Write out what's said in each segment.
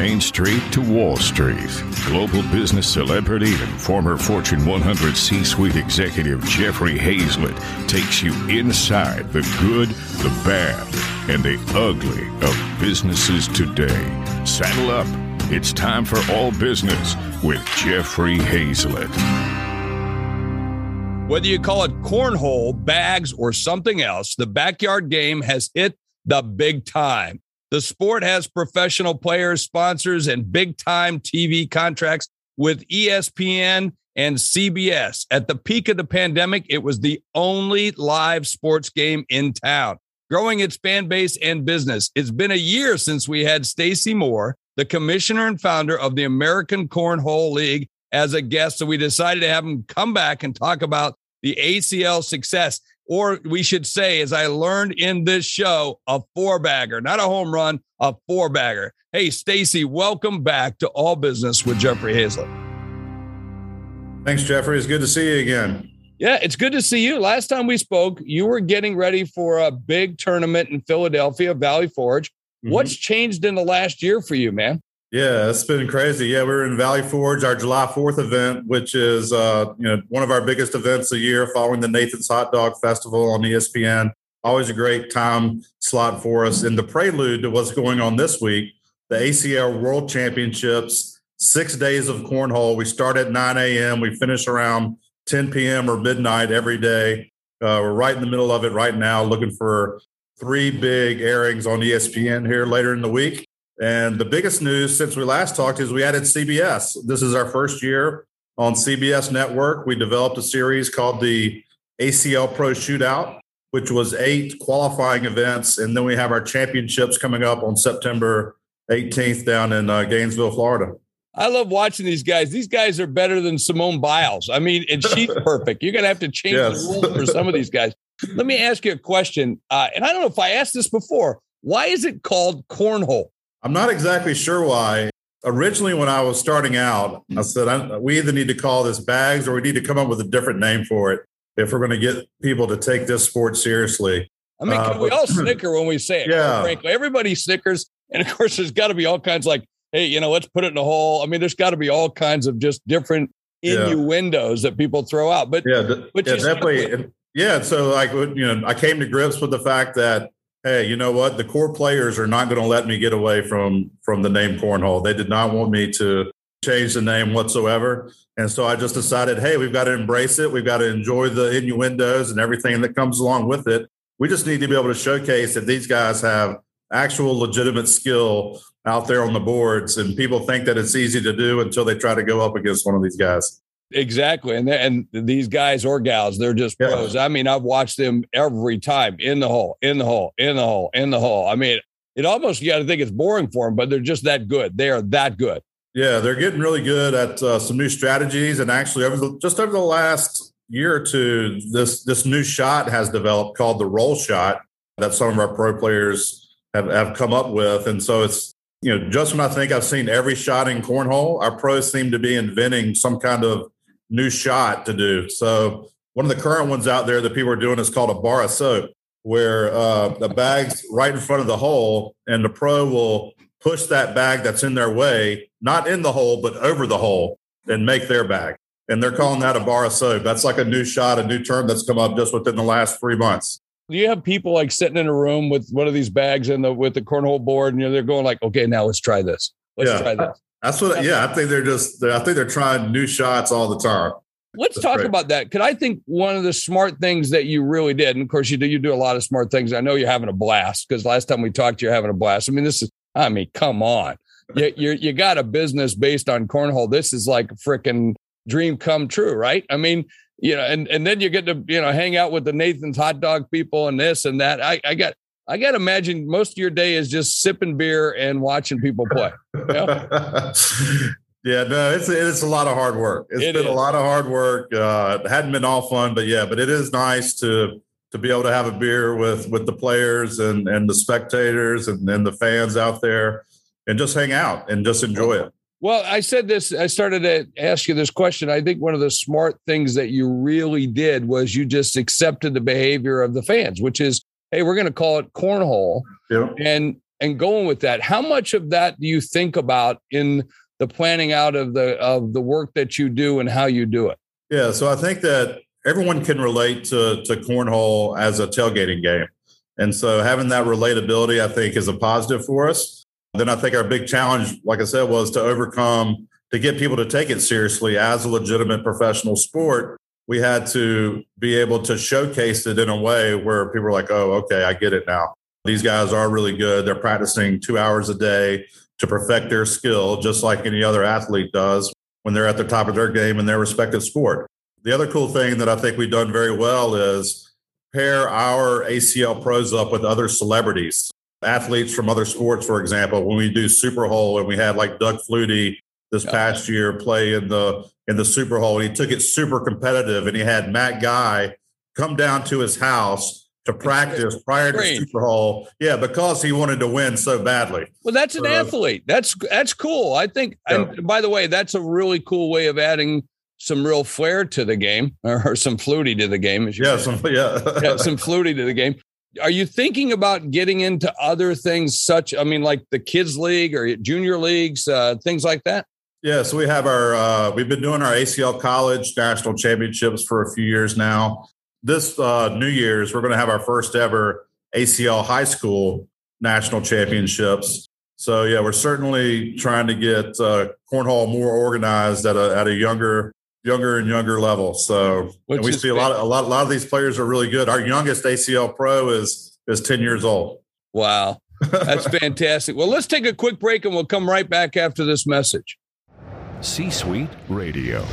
Main Street to Wall Street, global business celebrity and former Fortune 100 C suite executive Jeffrey Hayzlett takes you inside the good, the bad, and the ugly of businesses today. Saddle up. It's time for All Business with Jeffrey Hayzlett. Whether you call it cornhole, bags, or something else, the backyard game has hit the big time. The sport has professional players, sponsors, and big time TV contracts with ESPN and CBS. At the peak of the pandemic, it was the only live sports game in town, growing its fan base and business. It's been a year since we had Stacey Moore, the commissioner and founder of the American Cornhole League, as a guest. So we decided to have him come back and talk about the ACL success or we should say, as I learned in this show, a four bagger, not a home run, a four bagger. Hey, Stacey, welcome back to All Business with Jeffrey Hayzlett. Thanks, Jeffrey. It's good to see you again. Yeah, it's good to see you. Last time we spoke, you were getting ready for a big tournament in Philadelphia, Valley Forge. Mm-hmm. What's changed in the last year for you, man? Yeah, it's been crazy. Yeah, we are in Valley Forge, our July 4th event, which is uh, you know one of our biggest events a year following the Nathan's Hot Dog Festival on ESPN. Always a great time slot for us. In the prelude to what's going on this week, the ACL World Championships, six days of cornhole. We start at 9 a.m., we finish around 10 p.m. or midnight every day. Uh, we're right in the middle of it right now, looking for three big airings on ESPN here later in the week. And the biggest news since we last talked is we added CBS. This is our first year on CBS Network. We developed a series called the ACL Pro Shootout, which was eight qualifying events. And then we have our championships coming up on September 18th down in uh, Gainesville, Florida. I love watching these guys. These guys are better than Simone Biles. I mean, and she's perfect. You're going to have to change yes. the rules for some of these guys. Let me ask you a question. Uh, and I don't know if I asked this before. Why is it called cornhole? I'm not exactly sure why. Originally, when I was starting out, I said I, we either need to call this bags or we need to come up with a different name for it if we're going to get people to take this sport seriously. I mean, uh, we all snicker when we say it. Yeah, frankly, everybody snickers, and of course, there's got to be all kinds like, hey, you know, let's put it in a hole. I mean, there's got to be all kinds of just different innuendos yeah. that people throw out. But yeah, but yeah, definitely. Yeah, so like you know, I came to grips with the fact that hey, you know what? The core players are not going to let me get away from from the name cornhole. They did not want me to change the name whatsoever. And so I just decided, hey, we've got to embrace it. We've got to enjoy the innuendos and everything that comes along with it. We just need to be able to showcase that these guys have actual legitimate skill out there on the boards. And people think that it's easy to do until they try to go up against one of these guys. Exactly. And and these guys or gals, they're just yeah. pros. I mean, I've watched them every time in the hole, in the hole, in the hole, in the hole. I mean, it almost you got to think it's boring for them, but they're just that good. They are that good. Yeah, they're getting really good at uh, some new strategies, and actually, over the, just over the last year or two, this this new shot has developed called the roll shot that some of our pro players have, have come up with, and so it's you know just when I think I've seen every shot in cornhole, our pros seem to be inventing some kind of new shot to do. So one of the current ones out there that people are doing is called a bar of soap, where uh, the bag's right in front of the hole, and the pro will push that bag that's in their way, not in the hole, but over the hole, and make their bag. And they're calling that a bar of soap. That's like a new shot, a new term that's come up just within the last three months. Do you have people like sitting in a room with one of these bags and the with the cornhole board, and you know they're going like, "Okay, now let's try this. Let's yeah. try this." That's what. Yeah, I think they're just. I think they're trying new shots all the time. Let's That's talk great. about that. Because I think one of the smart things that you really did, and of course you do, you do a lot of smart things. I know you're having a blast because last time we talked, you're having a blast. I mean, this is. I mean, come on. You you you got a business based on cornhole. This is like a freaking dream come true, right? I mean, you know, and and then you get to you know hang out with the Nathan's hot dog people and this and that. I I got I got to imagine most of your day is just sipping beer and watching people play. Yeah, yeah no, it's it's a lot of hard work. It's it been is. a lot of hard work. Uh, it hadn't been all fun, but yeah, but it is nice to to be able to have a beer with with the players and and the spectators and, and the fans out there and just hang out and just enjoy it. Well, I said this, I started to ask you this question. I think one of the smart things that you really did was you just accepted the behavior of the fans, which is hey, we're going to call it cornhole. Yeah. And and going with that. How much of that do you think about in the planning out of the of the work that you do and how you do it? Yeah, so I think that everyone can relate to to cornhole as a tailgating game. And so having that relatability, I think, is a positive for us. Then I think our big challenge, like I said, was to overcome to get people to take it seriously as a legitimate professional sport. We had to be able to showcase it in a way where people are like, oh, okay, I get it now. These guys are really good. They're practicing two hours a day to perfect their skill, just like any other athlete does when they're at the top of their game in their respective sport. The other cool thing that I think we've done very well is pair our ACL pros up with other celebrities, athletes from other sports, for example. When we do Super Hole and we had like Doug Flutie this past year play in the in the Super Hole, he took it super competitive and he had Matt Guy come down to his house to practice prior to Super Hole. Yeah, because he wanted to win so badly. Well, that's an athlete. That's that's cool. I think. Yeah. And by the way, that's a really cool way of adding some real flair to the game, or, some Flutie to the game. yeah, some, yeah. yeah, some Flutie to the game. Are you thinking about getting into other things, such I mean, like the kids league or junior leagues, uh, things like that? Yeah, so we have our uh, we've been doing our ACL College National Championships for a few years now this uh, New Year's, we're going to have our first ever ACL High School National Championships. So yeah, we're certainly trying to get uh, cornhole more organized at a at a younger younger and younger level. So and we see a lot of a lot a lot of these players are really good. Our youngest ACL pro is is ten years old. Wow, that's fantastic. Well, let's take a quick break and we'll come right back after this message. C Suite Radio.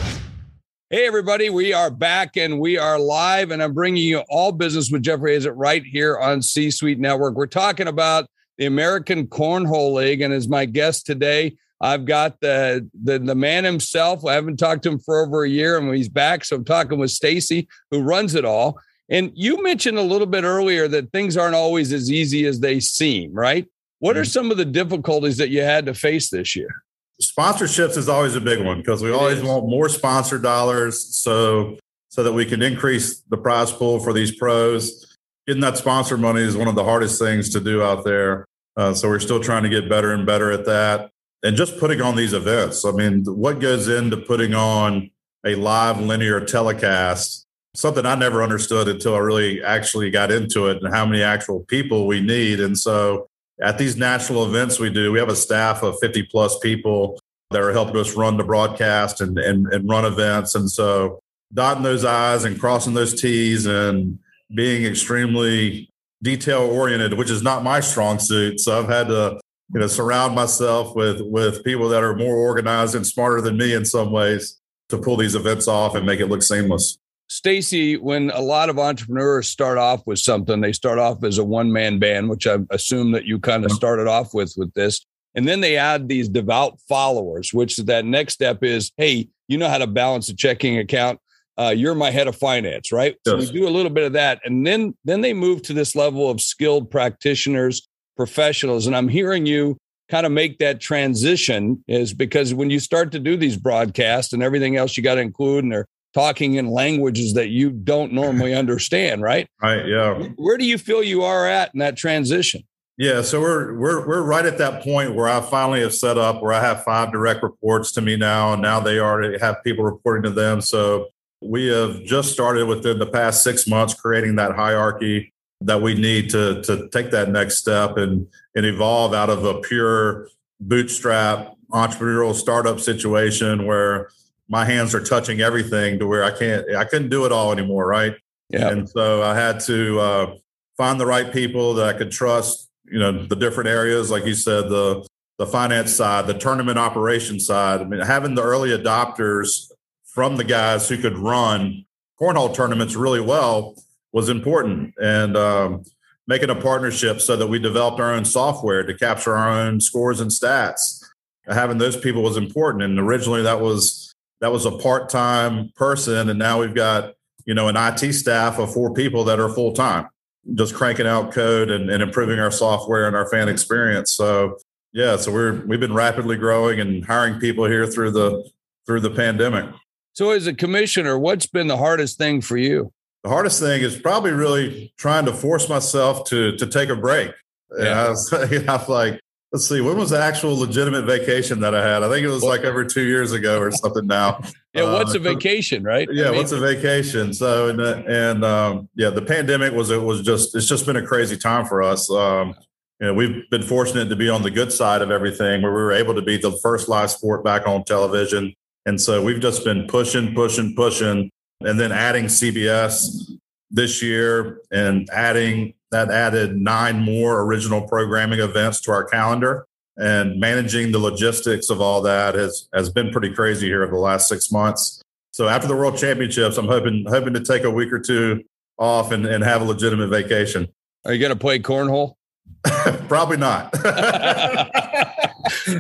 Hey, everybody, we are back and we are live, and I'm bringing you all business with Jeffrey Hayzlett right here on C Suite Network. We're talking about the American Cornhole League, and as my guest today, I've got the, the the man himself. I haven't talked to him for over a year, and he's back. So I'm talking with Stacey, who runs it all. And you mentioned a little bit earlier that things aren't always as easy as they seem, right? What mm-hmm. are some of the difficulties that you had to face this year? Sponsorships is always a big one because we always want more sponsor dollars so so that we can increase the prize pool for these pros. Getting that sponsor money is one of the hardest things to do out there. Uh, so we're still trying to get better and better at that. And just putting on these events. I mean, what goes into putting on a live linear telecast? Something I never understood until I really actually got into it and how many actual people we need. And so at these national events we do, we have a staff of 50 plus people that are helping us run the broadcast and, and, and run events. And so dotting those I's and crossing those T's and being extremely detail oriented, which is not my strong suit. So I've had to, you know, surround myself with with people that are more organized and smarter than me in some ways to pull these events off and make it look seamless. Stacey, when a lot of entrepreneurs start off with something, they start off as a one man band, which I assume that you kind of started off with with this. And then they add these devout followers, which that next step is, hey, you know how to balance a checking account. Uh, you're my head of finance, right? Yes. So we do a little bit of that, and then then they move to this level of skilled practitioners, professionals. And I'm hearing you kind of make that transition is because when you start to do these broadcasts and everything else you got to include, and they're talking in languages that you don't normally understand, right? Right. Yeah. Where do you feel you are at in that transition? Yeah, so we're we're we're right at that point where I finally have set up where I have five direct reports to me now, and now they already have people reporting to them. So we have just started within the past six months creating that hierarchy that we need to to take that next step and and evolve out of a pure bootstrap entrepreneurial startup situation where my hands are touching everything to where I can't, I couldn't do it all anymore. Right. Yeah. And so I had to uh, find the right people that I could trust, you know, the different areas, like you said, the, the finance side, the tournament operation side. I mean, having the early adopters from the guys who could run cornhole tournaments really well was important. And, um, making a partnership so that we developed our own software to capture our own scores and stats. Having those people was important. And originally that was that was a part-time person and now we've got you know an IT staff of four people that are full-time just cranking out code and, and improving our software and our fan experience. So yeah so we're we've been rapidly growing and hiring people here through the through the pandemic. So as a commissioner what's been the hardest thing for you? The hardest thing is probably really trying to force myself to to take a break. And I was, I was like, let's see, when was the actual legitimate vacation that I had? I think it was like over two years ago or something now. yeah, what's uh, a vacation, right? Yeah, I mean, what's a vacation? So and and um, yeah, the pandemic was it was just it's just been a crazy time for us. Um, you know, we've been fortunate to be on the good side of everything, where we were able to be the first live sport back on television, and so we've just been pushing, pushing, pushing, and then adding CBS this year and adding that added nine more original programming events to our calendar and managing the logistics of all that has has been pretty crazy here over the last six months. So after the World Championships, I'm hoping hoping to take a week or two off and, and have a legitimate vacation. Are you going to play cornhole? Probably not.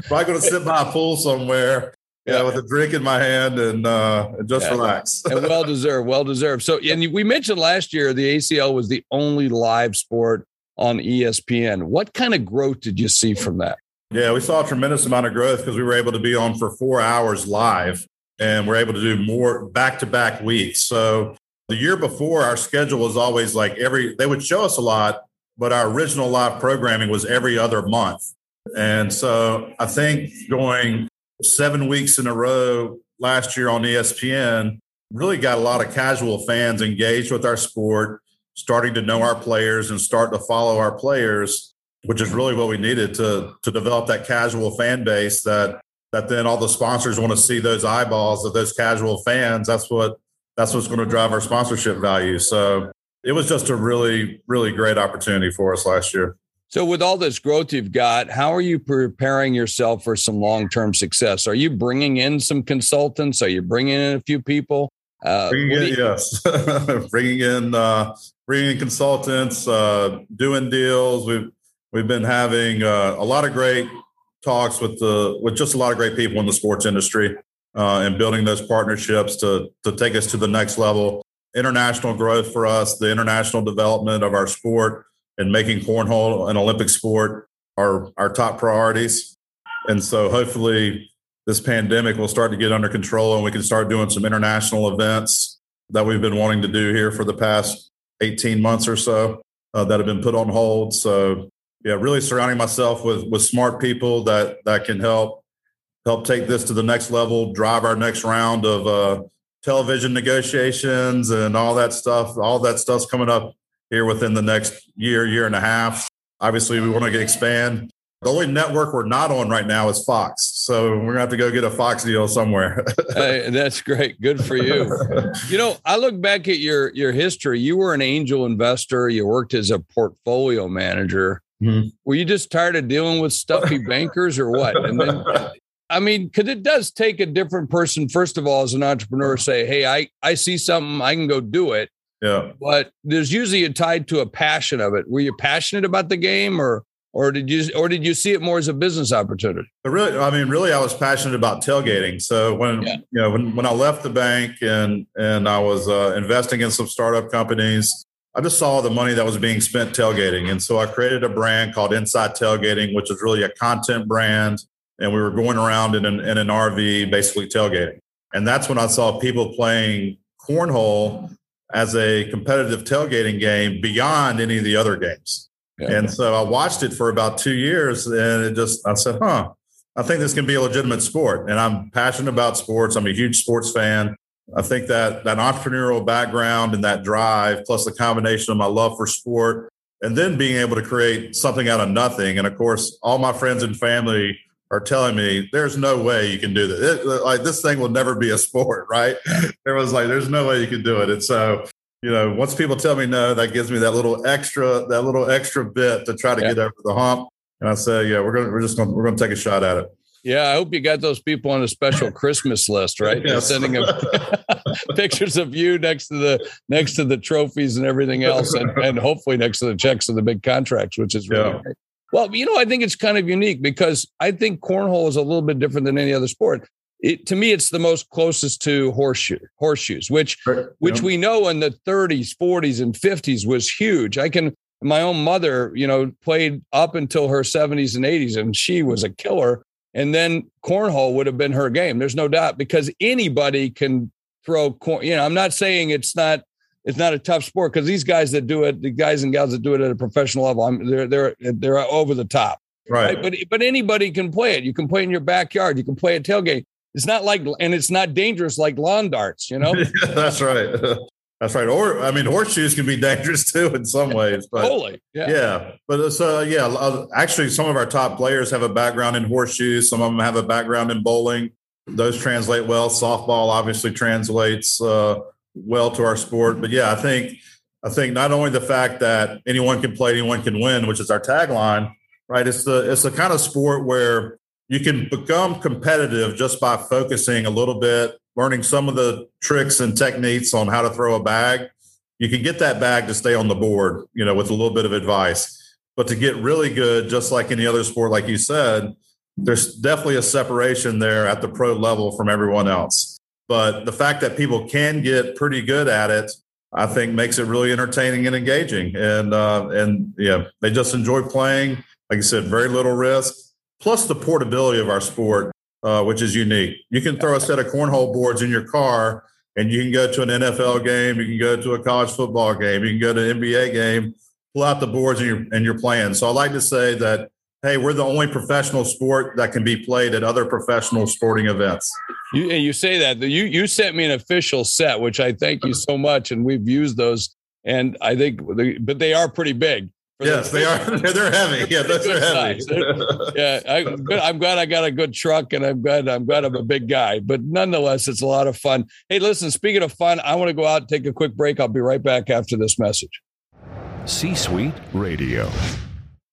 Probably going to sit by a pool somewhere yeah, with a drink in my hand and uh, just yeah. relax. and well deserved, well deserved. So, and we mentioned last year the ACL was the only live sport on ESPN. What kind of growth did you see from that? Yeah, we saw a tremendous amount of growth because we were able to be on for four hours live and we're able to do more back to back weeks. So the year before, our schedule was always like every, they would show us a lot, but our original live programming was every other month. And so I think going seven weeks in a row last year on ESPN really got a lot of casual fans engaged with our sport, starting to know our players and start to follow our players, which is really what we needed to to develop that casual fan base that that then all the sponsors want to see those eyeballs of those casual fans. That's what that's what's going to drive our sponsorship value. So it was just a really, really great opportunity for us last year. So, with all this growth you've got, how are you preparing yourself for some long term success? Are you bringing in some consultants? Are you bringing in a few people? Uh, bringing in, you- yes, bringing in uh, bringing in consultants, uh, doing deals. We've we've been having uh, a lot of great talks with the with just a lot of great people in the sports industry uh, and building those partnerships to to take us to the next level. International growth for us, the international development of our sport and making cornhole an Olympic sport are our top priorities. And so hopefully this pandemic will start to get under control and we can start doing some international events that we've been wanting to do here for the past 18 months or so uh, that have been put on hold. So yeah, really surrounding myself with with smart people that that can help help take this to the next level, drive our next round of uh, television negotiations and all that stuff. All that stuff's coming up here within the next year, year and a half. Obviously, we want to expand. The only network we're not on right now is Fox. So we're going to have to go get a Fox deal somewhere. hey, that's great. Good for you. you know, I look back at your your history. You were an angel investor. You worked as a portfolio manager. Mm-hmm. Were you just tired of dealing with stuffy bankers or what? And then I mean, because it does take a different person, first of all, as an entrepreneur, say, Hey, I, I see something, I can go do it. Yeah. But there's usually a tied to a passion of it. Were you passionate about the game or or did you or did you see it more as a business opportunity? Really, I mean, really, I was passionate about tailgating. So when yeah. you know when when I left the bank and and I was uh, investing in some startup companies, I just saw the money that was being spent tailgating, and so I created a brand called Inside Tailgating, which is really a content brand. And we were going around in an, in an RV, basically tailgating, and that's when I saw people playing cornhole as a competitive tailgating game beyond any of the other games. Yeah. And so I watched it for about two years and it just, I said, huh, I think this can be a legitimate sport. And I'm passionate about sports. I'm a huge sports fan. I think that that entrepreneurial background and that drive, plus the combination of my love for sport, and then being able to create something out of nothing. And of course, all my friends and family are telling me there's no way you can do this. It, like this thing will never be a sport, right? There was like, there's no way you can do it. And so, you know, once people tell me no, that gives me that little extra, that little extra bit to try to yeah. get over the hump. And I say, yeah, we're gonna, we're just gonna, we're gonna take a shot at it. Yeah, I hope you got those people on a special Christmas list, right? Yes. sending them pictures of you next to the next to the trophies and everything else, and, and hopefully next to the checks of the big contracts, which is really yeah. great. Well, you know, I think it's kind of unique because I think cornhole is a little bit different than any other sport. It, to me, it's the most closest to horseshoe, horseshoes, which right. which we know in the 30s, 40s, and 50s was huge. I can my own mother, you know, played up until her 70s and 80s, and she was a killer. And then cornhole would have been her game. There's no doubt because anybody can throw corn. You know, I'm not saying it's not it's not a tough sport because these guys that do it, the guys and gals that do it at a professional level, I'm, they're they're they're over the top. Right. right. But but anybody can play it. You can play in your backyard. You can play a tailgate. It's not like and it's not dangerous like lawn darts. You know. That's right. That's right. Or I mean, horseshoes can be dangerous too in some ways. But totally. Yeah. Yeah. But so uh, yeah, actually, some of our top players have a background in horseshoes. Some of them have a background in bowling. Those translate well. Softball obviously translates uh, well to our sport. But yeah, I think I think not only the fact that anyone can play, anyone can win, which is our tagline, right? It's the it's the kind of sport where you can become competitive just by focusing a little bit, learning some of the tricks and techniques on how to throw a bag. You can get that bag to stay on the board, you know, with a little bit of advice. But to get really good, just like any other sport, like you said, there's definitely a separation there at the pro level from everyone else. But the fact that people can get pretty good at it, I think makes it really entertaining and engaging. And uh, and yeah, they just enjoy playing. Like I said, very little risk. Plus the portability of our sport, uh, which is unique. You can throw a set of cornhole boards in your car, and you can go to an NFL game. You can go to a college football game. You can go to an NBA game. Pull out the boards and you're and you're playing. So I like to say that hey, we're the only professional sport that can be played at other professional sporting events. You, and you say that you you sent me an official set, which I thank you so much, and we've used those, and I think, but they are pretty big. Yes, they are. They're heavy. Yeah, those are heavy. yeah, I, am glad I got a good truck, and I'm glad I'm glad I'm a big guy. But nonetheless, it's a lot of fun. Hey, listen. Speaking of fun, I want to go out and take a quick break. I'll be right back after this message. C-Suite Radio.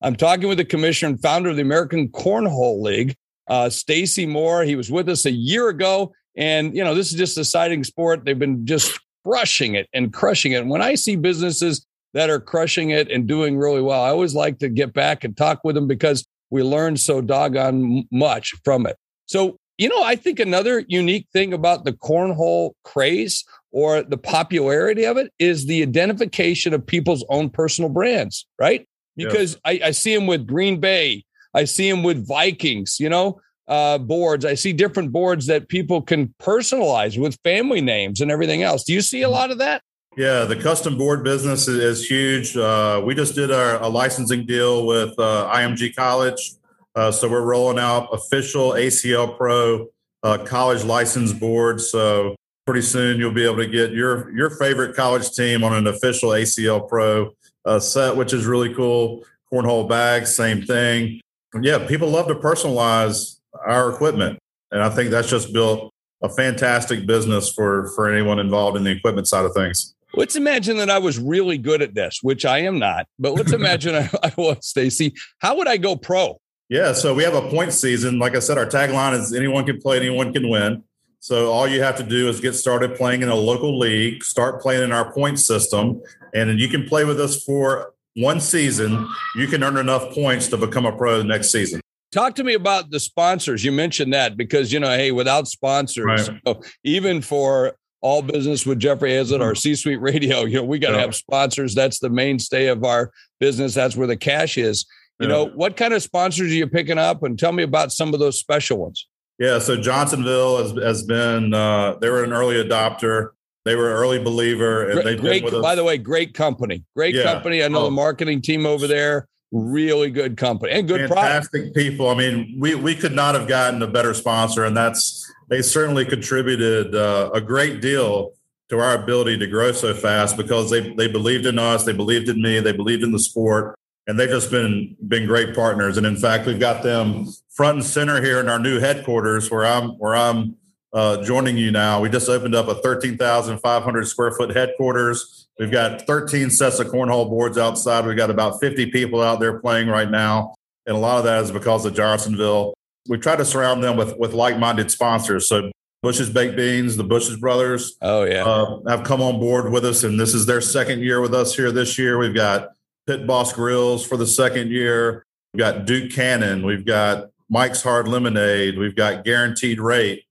I'm talking with the commissioner and founder of the American Cornhole League, uh, Stacey Moore. He was with us a year ago, and you know this is just a exciting sport. They've been just crushing it and crushing it. And when I see businesses that are crushing it and doing really well, I always like to get back and talk with them because we learn so doggone much from it. So you know, I think another unique thing about the cornhole craze or the popularity of it is the identification of people's own personal brands, right? because I, I, see him with Green Bay. I see them with Vikings, you know, uh, boards. I see different boards that people can personalize with family names and everything else. Do you see a mm-hmm. lot of that? Yeah, the custom board business is, is huge. Uh, we just did our, a licensing deal with uh, IMG College. Uh, so we're rolling out official ACL Pro uh, college license boards. So pretty soon you'll be able to get your your favorite college team on an official ACL Pro uh, set, which is really cool. Cornhole bags, same thing. Yeah, people love to personalize our equipment, and I think that's just built a fantastic business for for anyone involved in the equipment side of things. Let's imagine that I was really good at this, which I am not. But let's imagine I, I was, Stacey. How would I go pro? Yeah, so we have a point season. Like I said, our tagline is anyone can play, anyone can win. So all you have to do is get started playing in a local league, start playing in our point system, and you can play with us for one season. You can earn enough points to become a pro the next season. Talk to me about the sponsors. You mentioned that because you know, hey, without sponsors, right. so even for all business with Jeffrey Hayzlett, our C-suite radio, you know, we got to yeah. have sponsors. That's the mainstay of our business. That's where the cash is. You yeah. know, what kind of sponsors are you picking up? And tell me about some of those special ones. Yeah, so Johnsonville has, has been, uh, they were an early adopter. They were an early believer. And great, great by the way, great company. Great yeah. company. I know oh. the marketing team over there. Really good company and good fantastic product. people. I mean, we we could not have gotten a better sponsor, and that's they certainly contributed uh, a great deal to our ability to grow so fast because they they believed in us, they believed in me, they believed in the sport, and they've just been been great partners. And in fact, we've got them front and center here in our new headquarters where I'm where I'm uh, joining you now. We just opened up a 13,500 square foot headquarters. We've got 13 sets of cornhole boards outside. We've got about 50 people out there playing right now, and a lot of that is because of Johnsonville. We try to surround them with with like minded sponsors. So Bush's Baked Beans, the Bush's brothers, oh yeah, uh, have come on board with us, and this is their second year with us here this year. We've got Pit Boss Grills for the second year. We've got Duke Cannon. We've got Mike's Hard Lemonade. We've got Guaranteed Rate.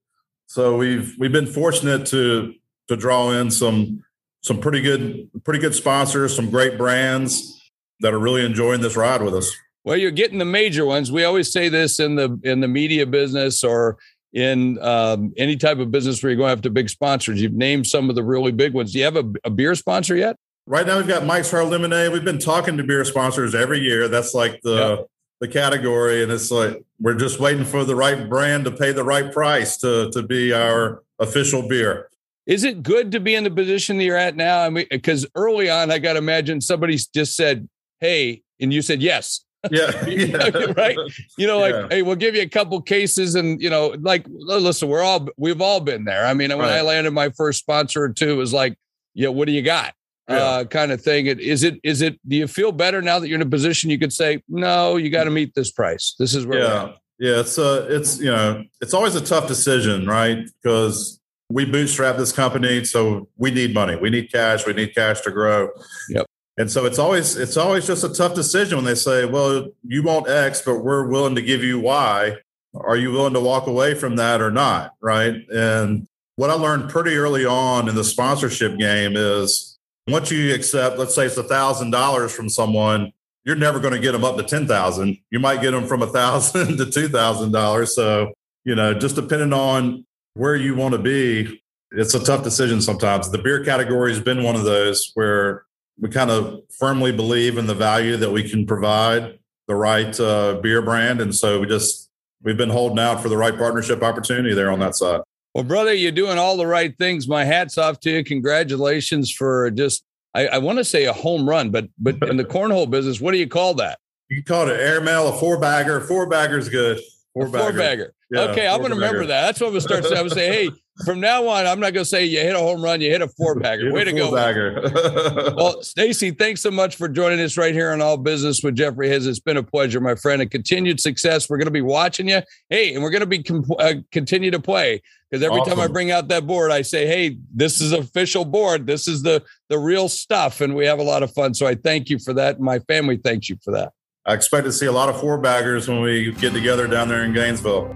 So we've we've been fortunate to to draw in some some pretty good pretty good sponsors, some great brands that are really enjoying this ride with us. Well, you're getting the major ones. We always say this in the in the media business or in um, any type of business where you're going after big sponsors. You've named some of the really big ones. Do you have a, a beer sponsor yet? Right now, we've got Mike's Hard Lemonade. We've been talking to beer sponsors every year. That's like the yep. The category, and it's like we're just waiting for the right brand to pay the right price to to be our official beer. Is it good to be in the position that you're at now? I mean, because early on, I got to imagine somebody just said, "Hey," and you said yes. Yeah, yeah. right. You know, like, yeah. hey, we'll give you a couple cases, and you know, like, listen, we're all we've all been there. I mean, when right. I landed my first sponsor or two, it was like, yeah, what do you got? Yeah. Uh, kind of thing. Is it is it? Do you feel better now that you're in a position you could say, no, you got to meet this price. This is where. Yeah, yeah. It's uh, it's you know, it's always a tough decision, right? Because we bootstrap this company, so we need money. We need cash. We need cash to grow. Yep. And so it's always it's always just a tough decision when they say, "Well, you want X, but we're willing to give you Y." Are you willing to walk away from that or not? Right. And what I learned pretty early on in the sponsorship game is once you accept, let's say it's a thousand dollars from someone, you're never going to get them up to ten thousand. You might get them from a thousand to two thousand dollars. So you know, just depending on where you want to be, it's a tough decision sometimes. The beer category has been one of those where we kind of firmly believe in the value that we can provide the right uh, beer brand, and so we just we've been holding out for the right partnership opportunity there on that side. Well, brother, you're doing all the right things. My hat's off to you. Congratulations for just I, I want to say a home run, but but in the cornhole business, what do you call that? You call it an airmail, a four bagger. Four bagger's good. Four bagger. Four bagger. Yeah, okay, I'm going to remember that. That's what I'm going to start saying. I'm going to say, hey, from now on, I'm not going to say you hit a home run, you hit a four bagger. Way to go. Bagger. well, Stacey, thanks so much for joining us right here on All Business with Jeffrey Hayes. It's been a pleasure, my friend, and continued success. We're going to be watching you. Hey, and we're going to be comp- uh, continue to play because every awesome. time I bring out that board, I say, hey, this is official board. This is the the real stuff, and we have a lot of fun. So I thank you for that. My family thanks you for that. I expect to see a lot of four baggers when we get together down there in Gainesville.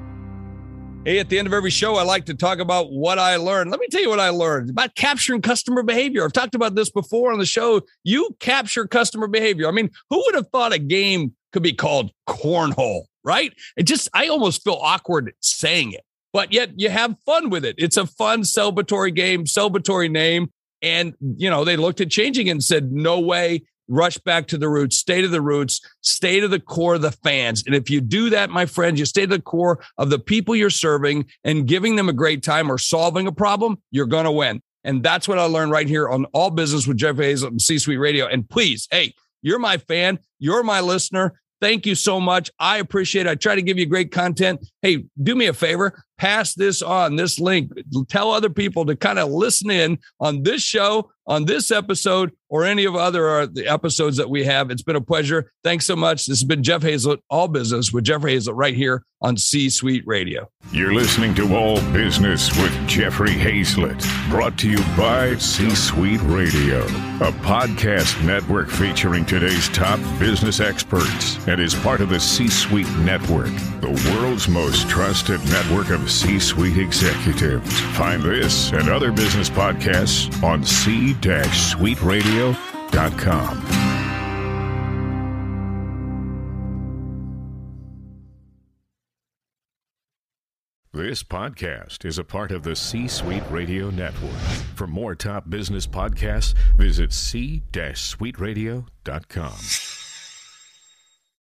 Hey, at the end of every show, I like to talk about what I learned. Let me tell you what I learned about capturing customer behavior. I've talked about this before on the show. You capture customer behavior. I mean, who would have thought a game could be called cornhole, right? It just, I almost feel awkward saying it, but yet you have fun with it. It's a fun celebratory game, celebratory name. And, you know, they looked at changing it and said, no way rush back to the roots, stay to the roots, stay to the core of the fans. And if you do that, my friends, you stay to the core of the people you're serving and giving them a great time or solving a problem, you're going to win. And that's what I learned right here on All Business with Jeff Hayes on C Suite Radio. And please, hey, you're my fan, you're my listener. Thank you so much. I appreciate it. I try to give you great content. Hey, do me a favor, pass this on, this link. Tell other people to kind of listen in on this show, on this episode, or any of other uh, the episodes that we have. It's been a pleasure. Thanks so much. This has been Jeff Hayzlett, All Business with Jeff Hayzlett right here on C Suite Radio. You're listening to All Business with Jeffrey Hayzlett, brought to you by C Suite Radio, a podcast network featuring today's top business experts and is part of the C Suite Network, the world's most trusted network of C Suite executives. Find this and other business podcasts on c-suiteradio.com. This podcast is a part of the C Suite Radio Network. For more top business podcasts, visit c-suiteradio.com.